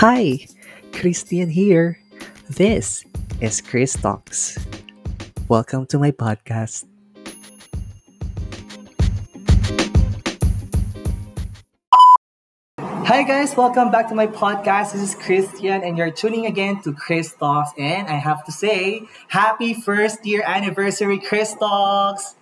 Hi, Christian here. This is Chris Talks. Welcome to my podcast. Hi guys, welcome back to my podcast. This is Christian and you're tuning again to Chris Talks and I have to say, happy first year anniversary Chris Talks.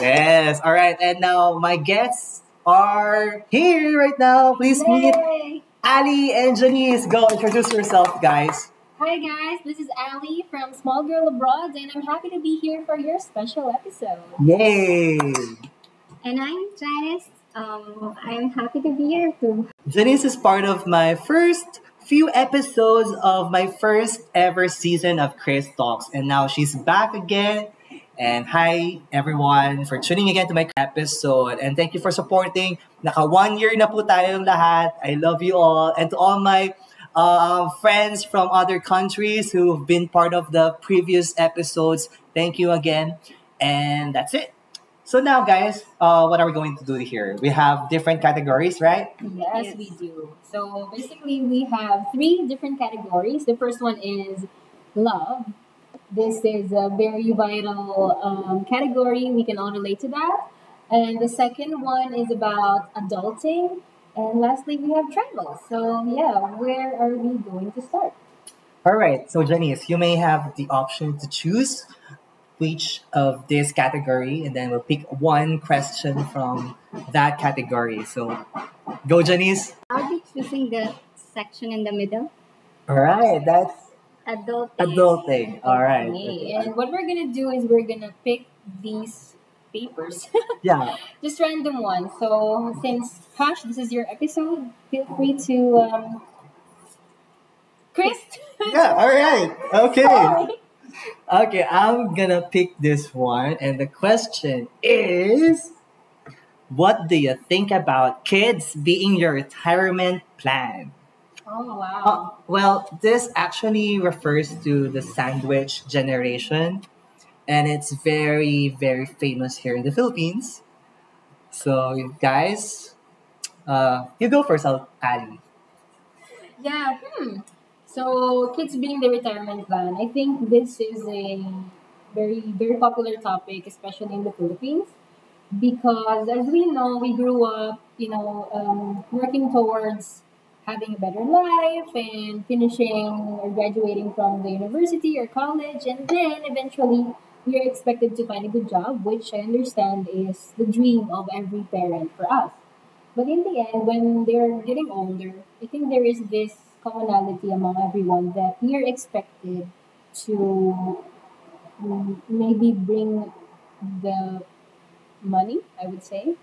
Yes, all right. And now my guests are here right now. Please meet Yay! Ali and Janice. Go introduce yourself, guys. Hi guys, this is Ali from Small Girl Abroad, and I'm happy to be here for your special episode. Yay! And I'm Janice. Um, I'm happy to be here too. Janice is part of my first few episodes of my first ever season of Chris Talks, and now she's back again. And hi everyone for tuning again to my episode and thank you for supporting. Naka one year na po tayong lahat. I love you all and to all my uh, friends from other countries who've been part of the previous episodes. Thank you again. And that's it. So now guys, uh, what are we going to do here? We have different categories, right? Yes, Yes. we do. So basically, we have three different categories. The first one is love. This is a very vital um, category. We can all relate to that. And the second one is about adulting. And lastly, we have travel. So, yeah, where are we going to start? All right. So, Janice, you may have the option to choose which of this category, and then we'll pick one question from that category. So, go, Janice. I'll be choosing the section in the middle. All right. That's Adult. adulting. All right. Okay, and what we're gonna do is we're gonna pick these papers, Yeah. just random ones. So since Hash, this is your episode, feel free to um, Chris. Yeah. All right. Okay. Sorry. Okay. I'm gonna pick this one, and the question is. What do you think about kids being your retirement plan? Oh wow. Uh, well, this actually refers to the sandwich generation, and it's very, very famous here in the Philippines. So, guys, uh, you go first, Al- Ali. Yeah. Hmm. So kids being the retirement plan. I think this is a very very popular topic, especially in the Philippines, because as we know, we grew up, you know, um, working towards having a better life and finishing or graduating from the university or college, and then eventually we are expected to find a good job, which I understand is the dream of every parent for us. But in the end, when they're getting older, I think there is this commonality among everyone that we are expected to mm, maybe bring the money, I would say,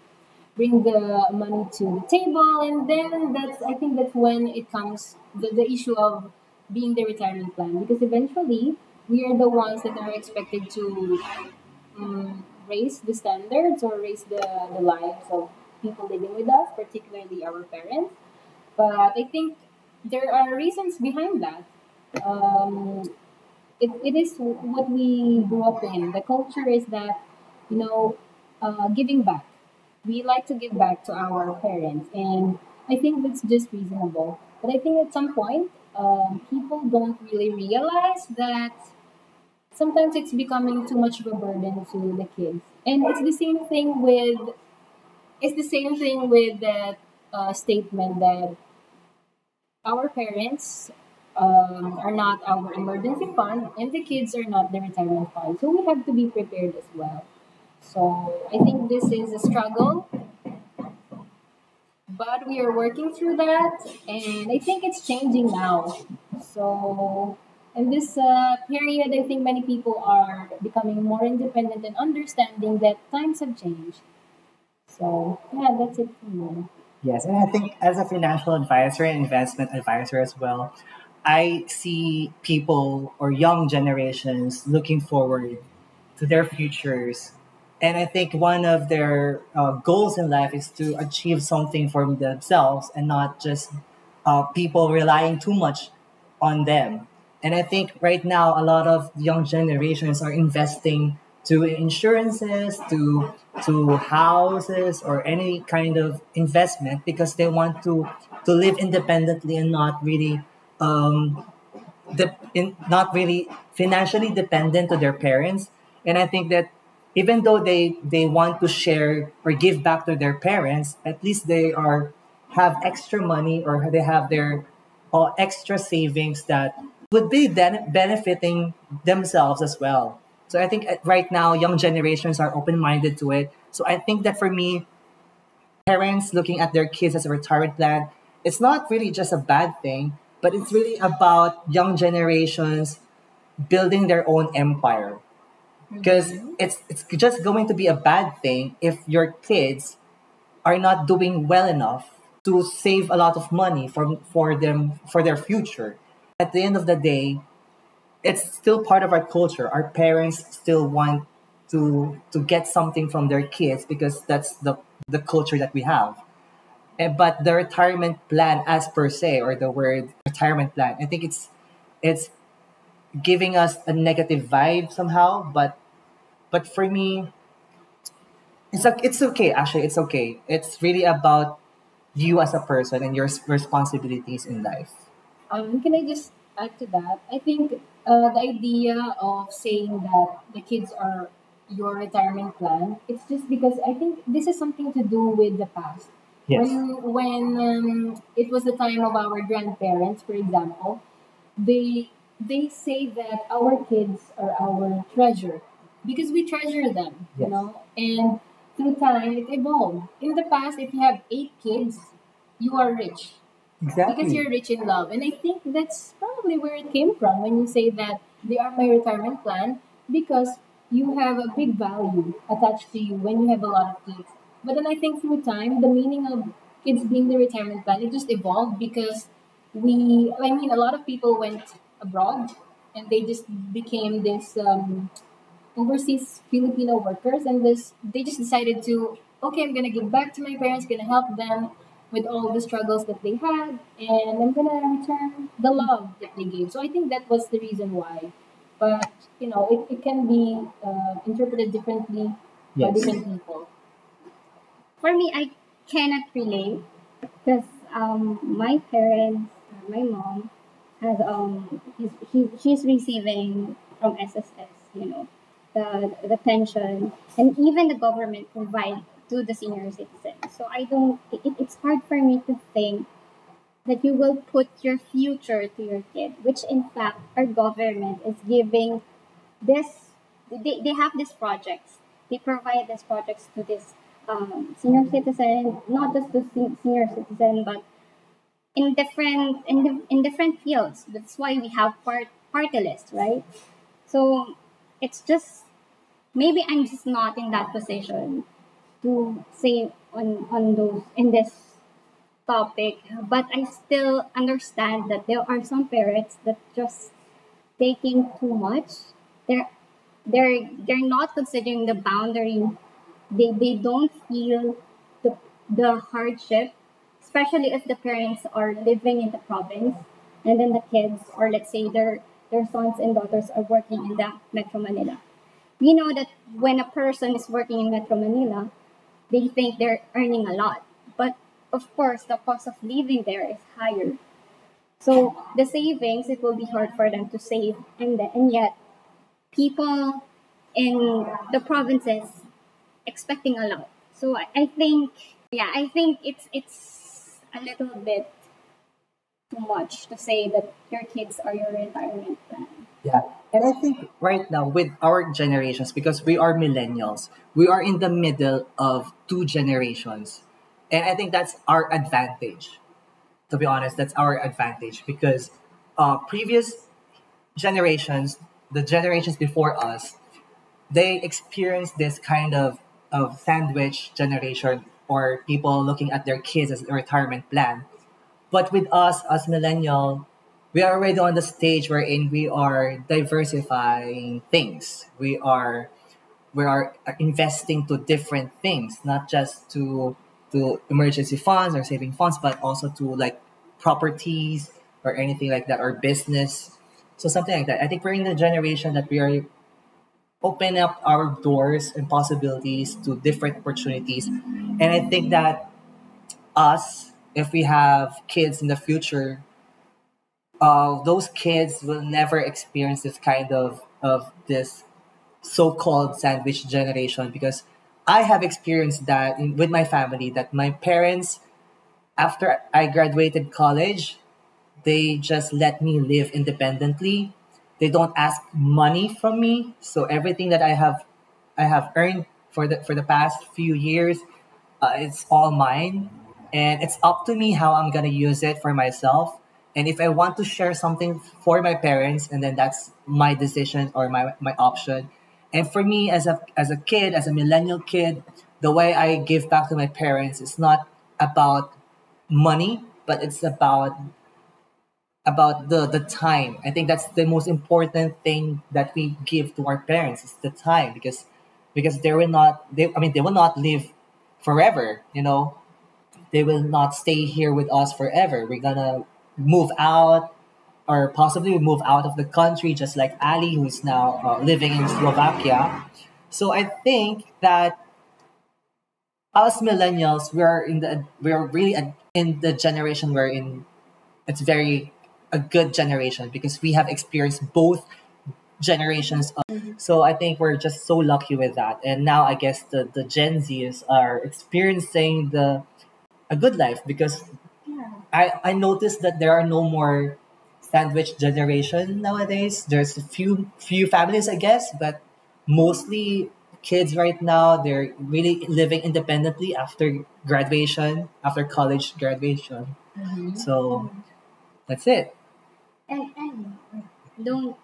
bring the money to the table, and then that's I think that's when it comes the, the issue of being the retirement plan because eventually we are the ones that are expected to um, raise the standards or raise the, the lives of people living with us, particularly our parents. But I think there are reasons behind that. Um, it, it is what we grew up in. The culture is that, you know, uh, giving back. We like to give back to our parents, and I think that's just reasonable. But I think at some point, um, people don't really realize that sometimes it's becoming too much of a burden to the kids. And it's the same thing with it's the same thing with that uh, statement that our parents um, are not our emergency fund and the kids are not the retirement fund. So we have to be prepared as well. So I think this is a struggle, but we are working through that, and I think it's changing now. So in this uh, period, I think many people are becoming more independent and understanding that times have changed. So yeah, that's it for me. Yes, and I think as a financial advisor and investment advisor as well, I see people or young generations looking forward to their futures. And I think one of their uh, goals in life is to achieve something for themselves and not just uh, people relying too much on them. And I think right now a lot of young generations are investing to insurances, to to houses or any kind of investment because they want to to live independently and not really um, de- in, not really financially dependent to their parents. And I think that even though they they want to share or give back to their parents, at least they are have extra money or they have their uh, extra savings that would be then benefiting themselves as well. So I think uh, right now young generations are open minded to it. So I think that for me, parents looking at their kids as a retirement plan, it's not really just a bad thing, but it's really about young generations building their own empire. Mm-hmm. Because it's it's just going to be a bad thing if your kids are not doing well enough to save a lot of money for for them for their future. At the end of the day, it's still part of our culture. Our parents still want to to get something from their kids because that's the the culture that we have. And, but the retirement plan as per se or the word retirement plan, I think it's it's giving us a negative vibe somehow, but but for me it's like it's okay actually it's okay. It's really about you as a person and your responsibilities in life. Um, can I just add to that? I think uh, the idea of saying that the kids are your retirement plan, it's just because I think this is something to do with the past. Yes. When when um, it was the time of our grandparents, for example, they they say that our kids are our treasure because we treasure them, you know. And through time, it evolved. In the past, if you have eight kids, you are rich because you're rich in love. And I think that's probably where it came from when you say that they are my retirement plan because you have a big value attached to you when you have a lot of kids. But then I think through time, the meaning of kids being the retirement plan, it just evolved because we, I mean, a lot of people went abroad and they just became this um, overseas Filipino workers and this they just decided to okay I'm gonna give back to my parents gonna help them with all the struggles that they had and I'm gonna return the love that they gave. So I think that was the reason why. But you know it, it can be uh, interpreted differently by different people. For me, I cannot relate because um, my parents, uh, my mom, has um, he's, he, she's receiving from SSS, you know, the the pension, and even the government provide to the senior citizens. So I don't. It, it's hard for me to think that you will put your future to your kid, which in fact our government is giving this they, they have these projects they provide these projects to this um, senior citizen not just the senior citizen but in different in, in different fields that's why we have part party lists right so it's just maybe i'm just not in that position to say on on those in this topic but i still understand that there are some parents that just taking too much. They're they're they're not considering the boundary. They they don't feel the the hardship especially if the parents are living in the province and then the kids or let's say their their sons and daughters are working in the metro manila. We know that when a person is working in metro manila they think they're earning a lot. But of course the cost of living there is higher. So the savings it will be hard for them to save. And and yet people in the provinces expecting a lot. So I, I think yeah, I think it's it's a little bit much to say that your kids are your retirement plan. Yeah. And I think right now with our generations, because we are millennials, we are in the middle of two generations. And I think that's our advantage. To be honest, that's our advantage because uh, previous generations, the generations before us, they experienced this kind of, of sandwich generation or people looking at their kids as a retirement plan. But with us as millennial, we are already on the stage wherein we are diversifying things. We are we are investing to different things, not just to to emergency funds or saving funds, but also to like properties or anything like that or business. So something like that. I think we're in the generation that we are open up our doors and possibilities to different opportunities. And I think that us if we have kids in the future, uh, those kids will never experience this kind of of this so-called sandwich generation because I have experienced that in, with my family that my parents after I graduated college they just let me live independently. They don't ask money from me. So everything that I have I have earned for the for the past few years uh, it's all mine and it's up to me how I'm gonna use it for myself. And if I want to share something for my parents and then that's my decision or my my option. And for me as a as a kid as a millennial kid the way I give back to my parents is not about money but it's about about the the time. I think that's the most important thing that we give to our parents is the time because because they will not they i mean they will not live forever you know they will not stay here with us forever. We're gonna move out or possibly move out of the country just like ali who's now uh, living in slovakia. So i think that us millennials we're in the we're really in the generation we're in. It's very a good generation because we have experienced both generations of, so i think we're just so lucky with that. And now i guess the the gen z's are experiencing the a good life because Yeah. i i noticed that there are no more sandwich generation nowadays. There's a few few families i guess but mostly kids right now they're really living independently after graduation after college graduation. Mm-hmm. So that's it. And and don't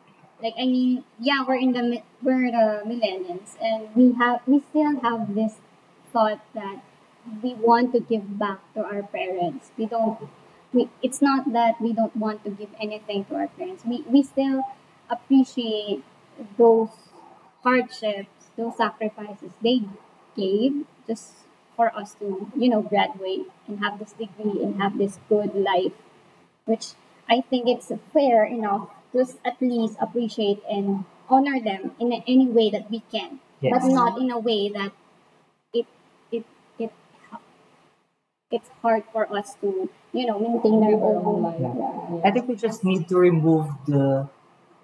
like I mean yeah we're in the we're the millennials and we have we still have this thought that we want to give back to our parents. We don't we it's not that we don't want to give anything to our parents. We we still appreciate those hardships those sacrifices they gave just for us to you know graduate and have this degree and have this good life which I think it's fair enough to at least appreciate and honor them in any way that we can, but not in a way that it it it it's hard for us to you know maintain our own life. I think we just need to remove the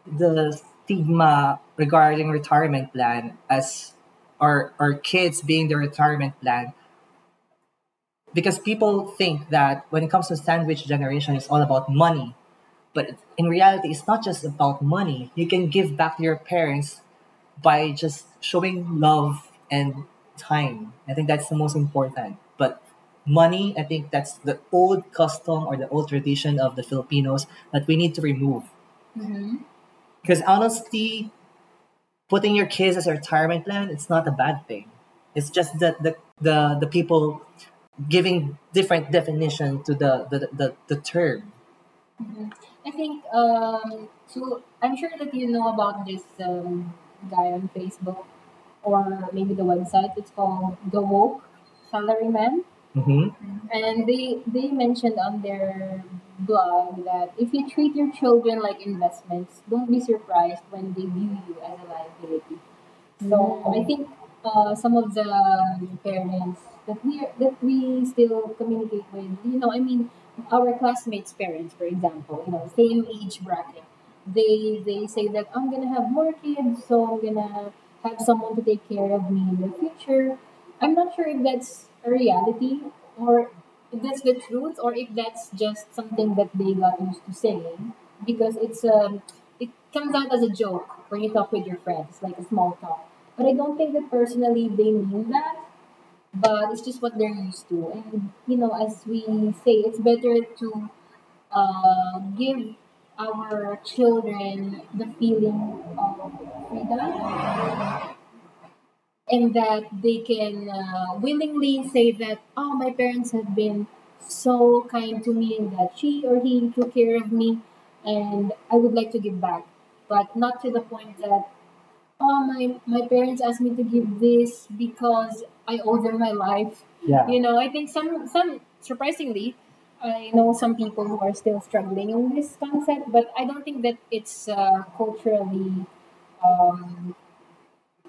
the stigma regarding retirement plan as our our kids being the retirement plan. Because people think that when it comes to sandwich generation it's all about money. But in reality it's not just about money. You can give back to your parents by just showing love and time. I think that's the most important. But money i think that's the old custom or the old tradition of the filipinos that we need to remove Mm-hmm. because honestly putting your kids as a retirement plan it's not a bad thing it's just that the the, the people giving different definition to the the, the, the term I think um so I'm sure that you know about this um guy on Facebook or maybe the website. It's called The Woke Salaryman. Mm-hmm. And they they mentioned on their blog that if you treat your children like investments, don't be surprised when they view you as a liability. So I think uh, some of the parents that we that we still communicate with, you know, I mean, our classmates' parents, for example, you know, same age bracket, they they say that I'm gonna have more kids, so I'm gonna have someone to take care of me in the future. I'm not sure if that's a reality or if that's the truth or if that's just something that they got used to saying because it's um it comes out as a joke when you talk with your friends, like a small talk. But I don't think that personally they mean that. But it's just what they're used to. And you know, as we say, it's better to uh, give our children the feeling of freedom and that they can uh, willingly say that oh my parents have been so kind to me and that she or he took care of me and i would like to give back. But not to the point that oh my my parents asked me to give this because i owe them my life. Yeah. You know i think some some surprisingly i know some people who are still struggling in this concept but i don't think that it's uh, culturally um,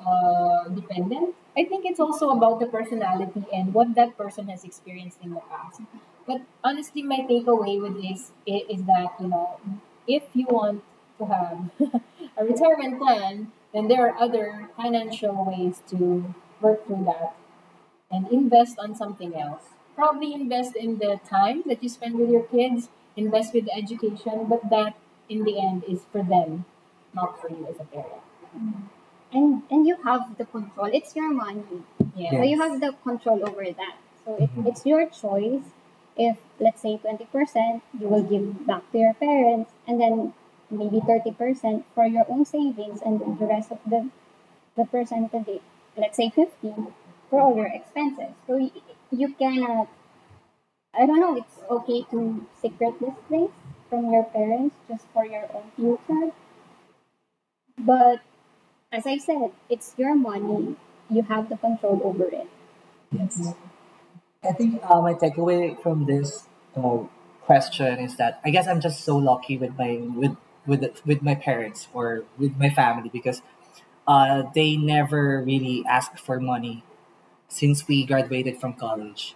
uh, dependent. I think it's also about the personality and what that person has experienced in the past. But honestly, my takeaway with this i- is that you know, if you want to have a retirement plan, then there are other financial ways to work through that and invest on something else. Probably invest in the time that you spend with your kids, invest with the education, but that in the end is for them, not for you as a parent. And and you have the control. It's your money. Yeah. So you have the control over that. So it, Mhm. it's your choice. If let's say twenty percent you will give back to your parents, and then maybe thirty percent for your own savings, and the rest of the the percentage, let's say fifty, for all your expenses. So you, you cannot. I don't know. It's okay to secret this things from your parents just for your own future. But as I said, it's your money. You have the control over it. Yes. I think uh, my takeaway from this uh, question is that I guess I'm just so lucky with my with with with my parents or with my family because uh, they never really asked for money since we graduated from college.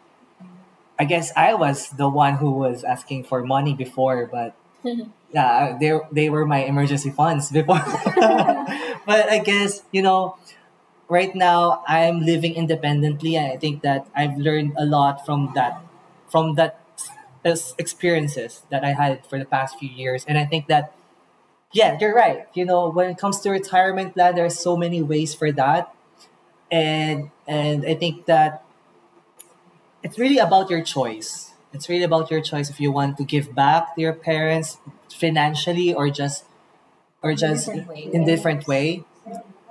I guess I was the one who was asking for money before, but yeah, they they were my emergency funds before. but I guess you know right now I'm living independently and I think that I've learned a lot from that from that experiences that I had for the past few years. And I think that yeah you're right. You know when it comes to retirement plan there are so many ways for that. And and I think that it's really about your choice it's really about your choice if you want to give back to your parents financially or just or just different way. in different way.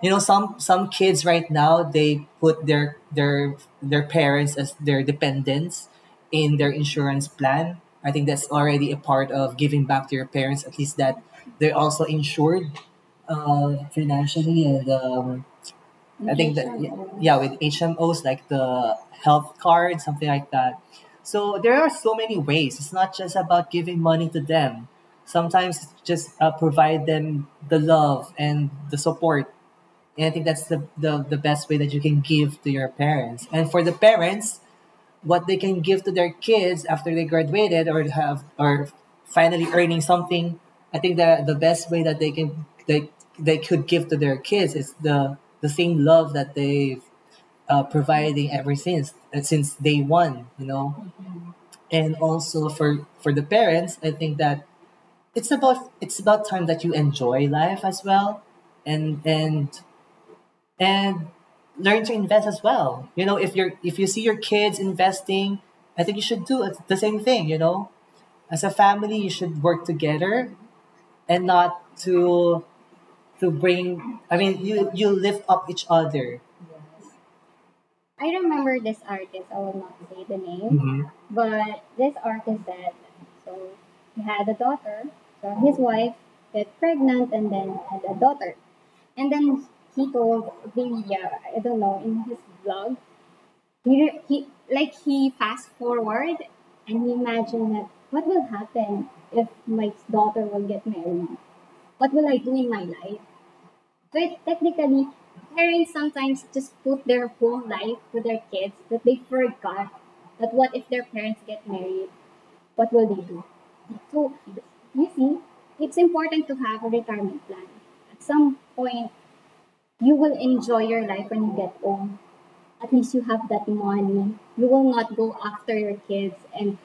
You know some some kids right now they put their their their parents as their dependents in their insurance plan. I think that's already a part of giving back to your parents at least that they're also insured uh, financially and um, i think that yeah with hmos like the health card something like that so there are so many ways. It's not just about giving money to them. Sometimes just uh, provide them the love and the support. And I think that's the, the, the best way that you can give to your parents. And for the parents, what they can give to their kids after they graduated or have or finally earning something, I think that the best way that they can they they could give to their kids is the the same love that they've uh, providing ever since uh, since day one, you know. And also for for the parents, I think that it's about it's about time that you enjoy life as well, and and and learn to invest as well. You know, if you're if you see your kids investing, I think you should do the same thing. You know, as a family, you should work together, and not to to bring. I mean, you you lift up each other. I remember this artist. I will not say the name, Mm-hmm. but this artist said so he had a daughter. So his wife got pregnant and then had a daughter, and then he told uh, I don't know in his blog he he like he fast forward and he imagined that what will happen if my daughter will get married what will i do in my life so it technically parents sometimes just put their whole life to their kids that they forgot that what if their parents get married what will they do so you see it's important to have a retirement plan at some point you will enjoy your life when you get old at least you have that money. You will not go after your kids and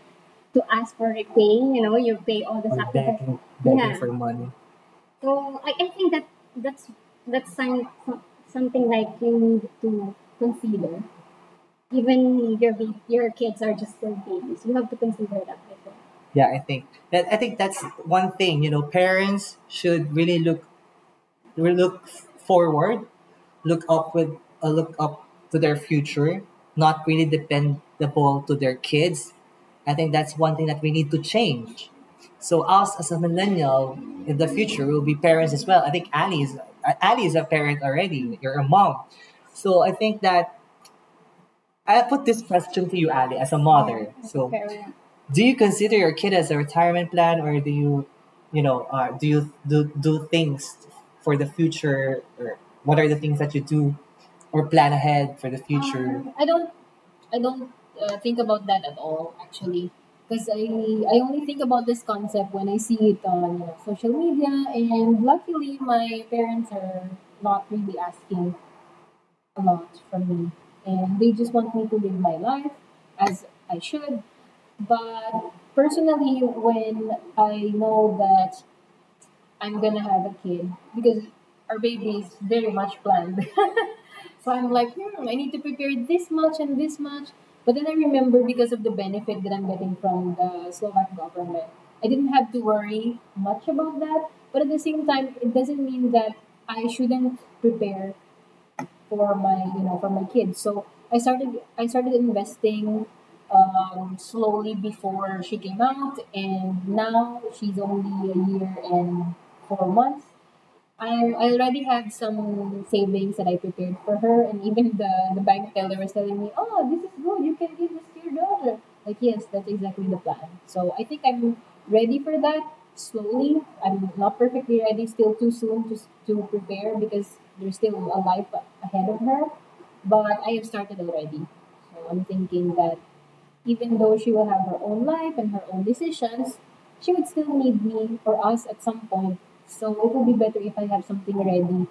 to ask for a pay, you know, you pay all the Or sacrifice. begging, begging Yeah. for money. So I, I think that that's that's some, some, something like you need to consider. Even your your kids are just still babies. You have to consider that. Yeah, I think that I think that's one thing. You know, parents should really look look forward, look up with uh, look up to their future, not really dependable to their kids. I think that's one thing that we need to change. So us as a millennial in the future will be parents as well. I think Ali is Ali is a parent already. You're a mom, so I think that I put this question to you, Ali, as a mother. So Very- do you consider your kid as a retirement plan or do you you know uh, do you do, do things for the future or what are the things that you do or plan ahead for the future Um, I don't I don't uh, think about that at all actually because I I only think about this concept when I see it on you know, social media, and luckily my parents are not really asking a lot from me, and they just want me to live my life as I should. But personally, when I know that I'm gonna have a kid, because our baby is very much planned. so I'm like, hmm, I need to prepare this much and this much. But then I remember because of the benefit that I'm getting from the Slovak government, I didn't have to worry much about that. But at the same time, it doesn't mean that I shouldn't prepare for my, you know, for my kids. So I started, I started investing um, slowly before she came out, and now she's only a year and four months. I, I already had some savings that I prepared for her, and even the, the bank teller was telling me, "Oh, this is. You can give this to your daughter." Like, yes, that's exactly the plan. So I think I'm ready for that. Slowly, I'm not perfectly ready. Still too soon to to prepare because there's still a life ahead of her. But I have started already. So I'm thinking that even though she will have her own life and her own decisions, she would still need me or us at some point. So it would be better if I have something ready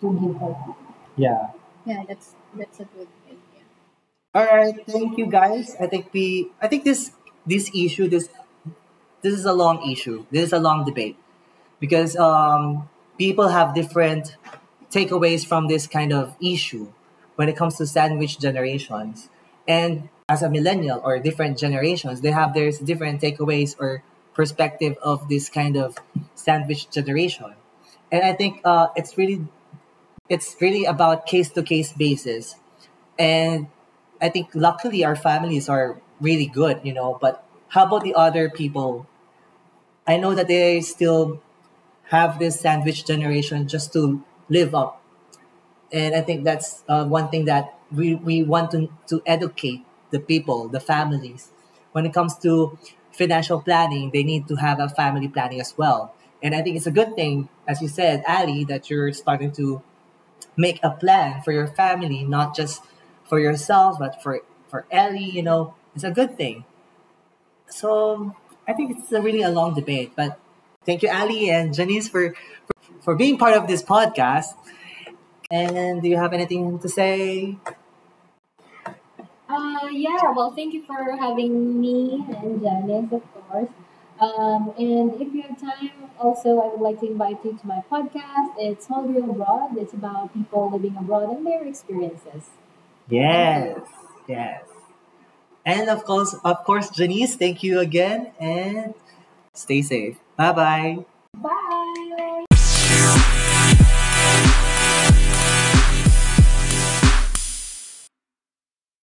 to give her. Yeah. Yeah, that's that's a good idea. All right, thank you guys. I think we I think this this issue this this is a long issue. This is a long debate because um people have different takeaways from this kind of issue when it comes to sandwich generations. And as a millennial or different generations, they have their different takeaways or perspective of this kind of sandwich generation. And I think uh, it's really it's really about case to case basis. And I think luckily our families are really good, you know, but how about the other people? I know that they still have this sandwich generation just to live up. And I think that's uh, one thing that we, we want to, to educate the people, the families. When it comes to financial planning, they need to have a family planning as well. And I think it's a good thing, as you said, Ali, that you're starting to make a plan for your family, not just for yourself, but for for Ellie. You know, it's a good thing. So I think it's a really a long debate, but thank you, Ali and Janice, for for, for being part of this podcast. And do you have anything to say? Uh, yeah, well, thank you for having me and Janice, of course. Um, and if you have time, also, I would like to invite you to my podcast. It's Hungry Abroad. It's about people living abroad and their experiences. Yes, yes. And of course, of course, Janice, thank you again, and stay safe. Bye bye. Bye!